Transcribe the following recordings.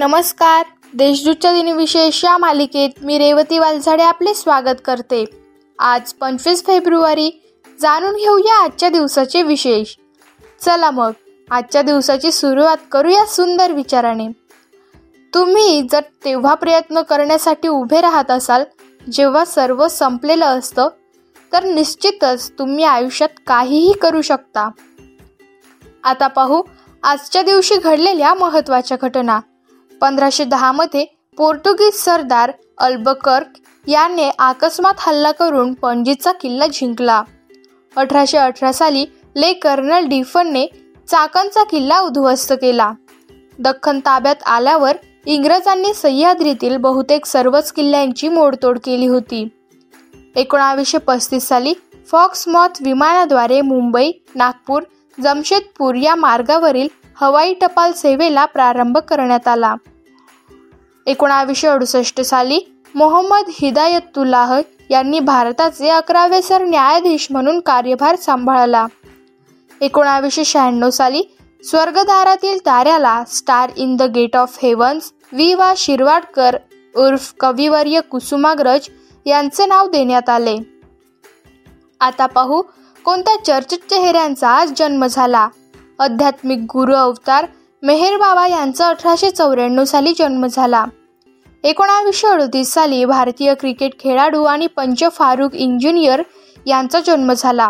नमस्कार. देशदूतच्या दिनविशेष या मालिकेत मी रेवती वालझाडे आपले स्वागत करते. आज पंचवीस फेब्रुवारी जाणून घेऊया आजच्या दिवसाचे विशेष. चला मग आजच्या दिवसाची सुरुवात करूया सुंदर विचाराने. तुम्ही जर तेव्हा प्रयत्न करण्यासाठी उभे राहत असाल जेव्हा सर्व संपलेलं असतं तर निश्चितच तुम्ही आयुष्यात काहीही करू शकता. आता पाहू आजच्या दिवशी घडलेल्या महत्त्वाच्या घटना. पंधराशे दहामध्ये पोर्तुगीज सरदार अल्बकर्क याने अकस्मात हल्ला करून पणजीचा किल्ला जिंकला. अठराशे अठरा साली ले कर्नल डिफनने चाकणचा किल्ला उद्ध्वस्त केला. दख्खन ताब्यात आल्यावर इंग्रजांनी सह्याद्रीतील बहुतेक सर्वच किल्ल्यांची मोडतोड केली होती. एकोणावीसशे पस्तीस साली फॉक्समॉथ विमानाद्वारे मुंबई नागपूर जमशेदपूर या मार्गावरील हवाई टपाल सेवेला प्रारंभ करण्यात आला. एकोणावीसशे अडुसष्ट साली मोहम्मद हिदायतुल्लाह यांनी भारताचे अकरावे सर न्यायाधीश म्हणून कार्यभार सांभाळला. एकोणावीसशे शहाण्णव साली स्वर्गदारातील ताऱ्याला star in the gate of heavens वि वा शिरवाडकर उर्फ कविवर्य कुसुमाग्रज यांचे नाव देण्यात आले. आता पाहू कोणत्या चर्चित चेहऱ्यांचा आज जन्म झाला. आध्यात्मिक गुरु अवतार मेहेर बाबा यांचा अठराशे चौऱ्याण्णव साली जन्म झाला. एकोणावीसशे अडतीस साली भारतीय क्रिकेट खेळाडू आणि पंच फारुख इंजिनियर यांचा जन्म झाला.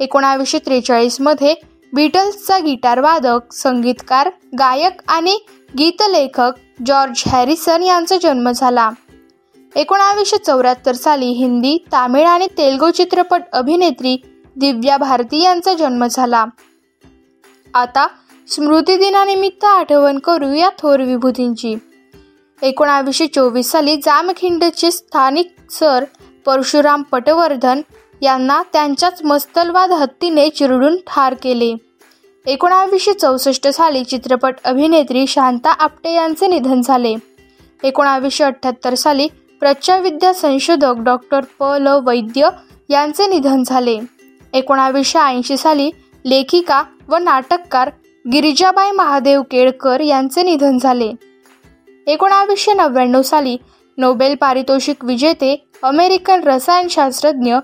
एकोणावीसशे त्रेचाळीसमध्ये बीटल्सचा गिटार वादक संगीतकार गायक आणि गीतलेखक जॉर्ज हॅरिसन यांचा जन्म झाला. एकोणावीसशे चौऱ्याहत्तर साली हिंदी तामिळ आणि तेलगू चित्रपट अभिनेत्री दिव्या भारती यांचा जन्म झाला. आता स्मृतिदिनानिमित्त आठवण करू या थोर विभूतींची. एकोणावीसशे चोवीस साली जामखिंडचे स्थानिक सर परशुराम पटवर्धन यांना त्यांच्याच मस्तलवाद हत्तीने चिरडून ठार केले. एकोणावीसशे चौसष्ट साली चित्रपट अभिनेत्री शांता आपटे यांचे निधन झाले. एकोणावीसशे अठ्ठ्याहत्तर साली प्रचारविद्या संशोधक डॉक्टर प. ल. वैद्य यांचे निधन झाले. एकोणावीसशे ऐंशी साली लेखिका व नाटककार गिरिजाबाई महादेव केळकर यांचे निधन झाले. एकोणावीसशे नव्याण्णव साली नोबेल पारितोषिक विजेते अमेरिकन रसायनशास्त्रज्ञ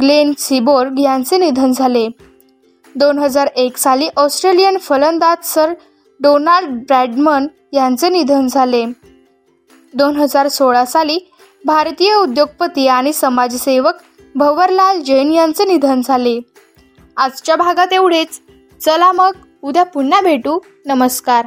ग्लेन सिबोर्ग यांचे निधन झाले. दोन हजार एक साली ऑस्ट्रेलियन फलंदाज सर डोनाल्ड ब्रॅडमन यांचे निधन झाले. दोन हजार सोळा साली भारतीय उद्योगपती आणि समाजसेवक भवरलाल जैन यांचे निधन झाले. आजच्या भागात एवढेच. चला मग उद्या पुन्हा भेटू. नमस्कार.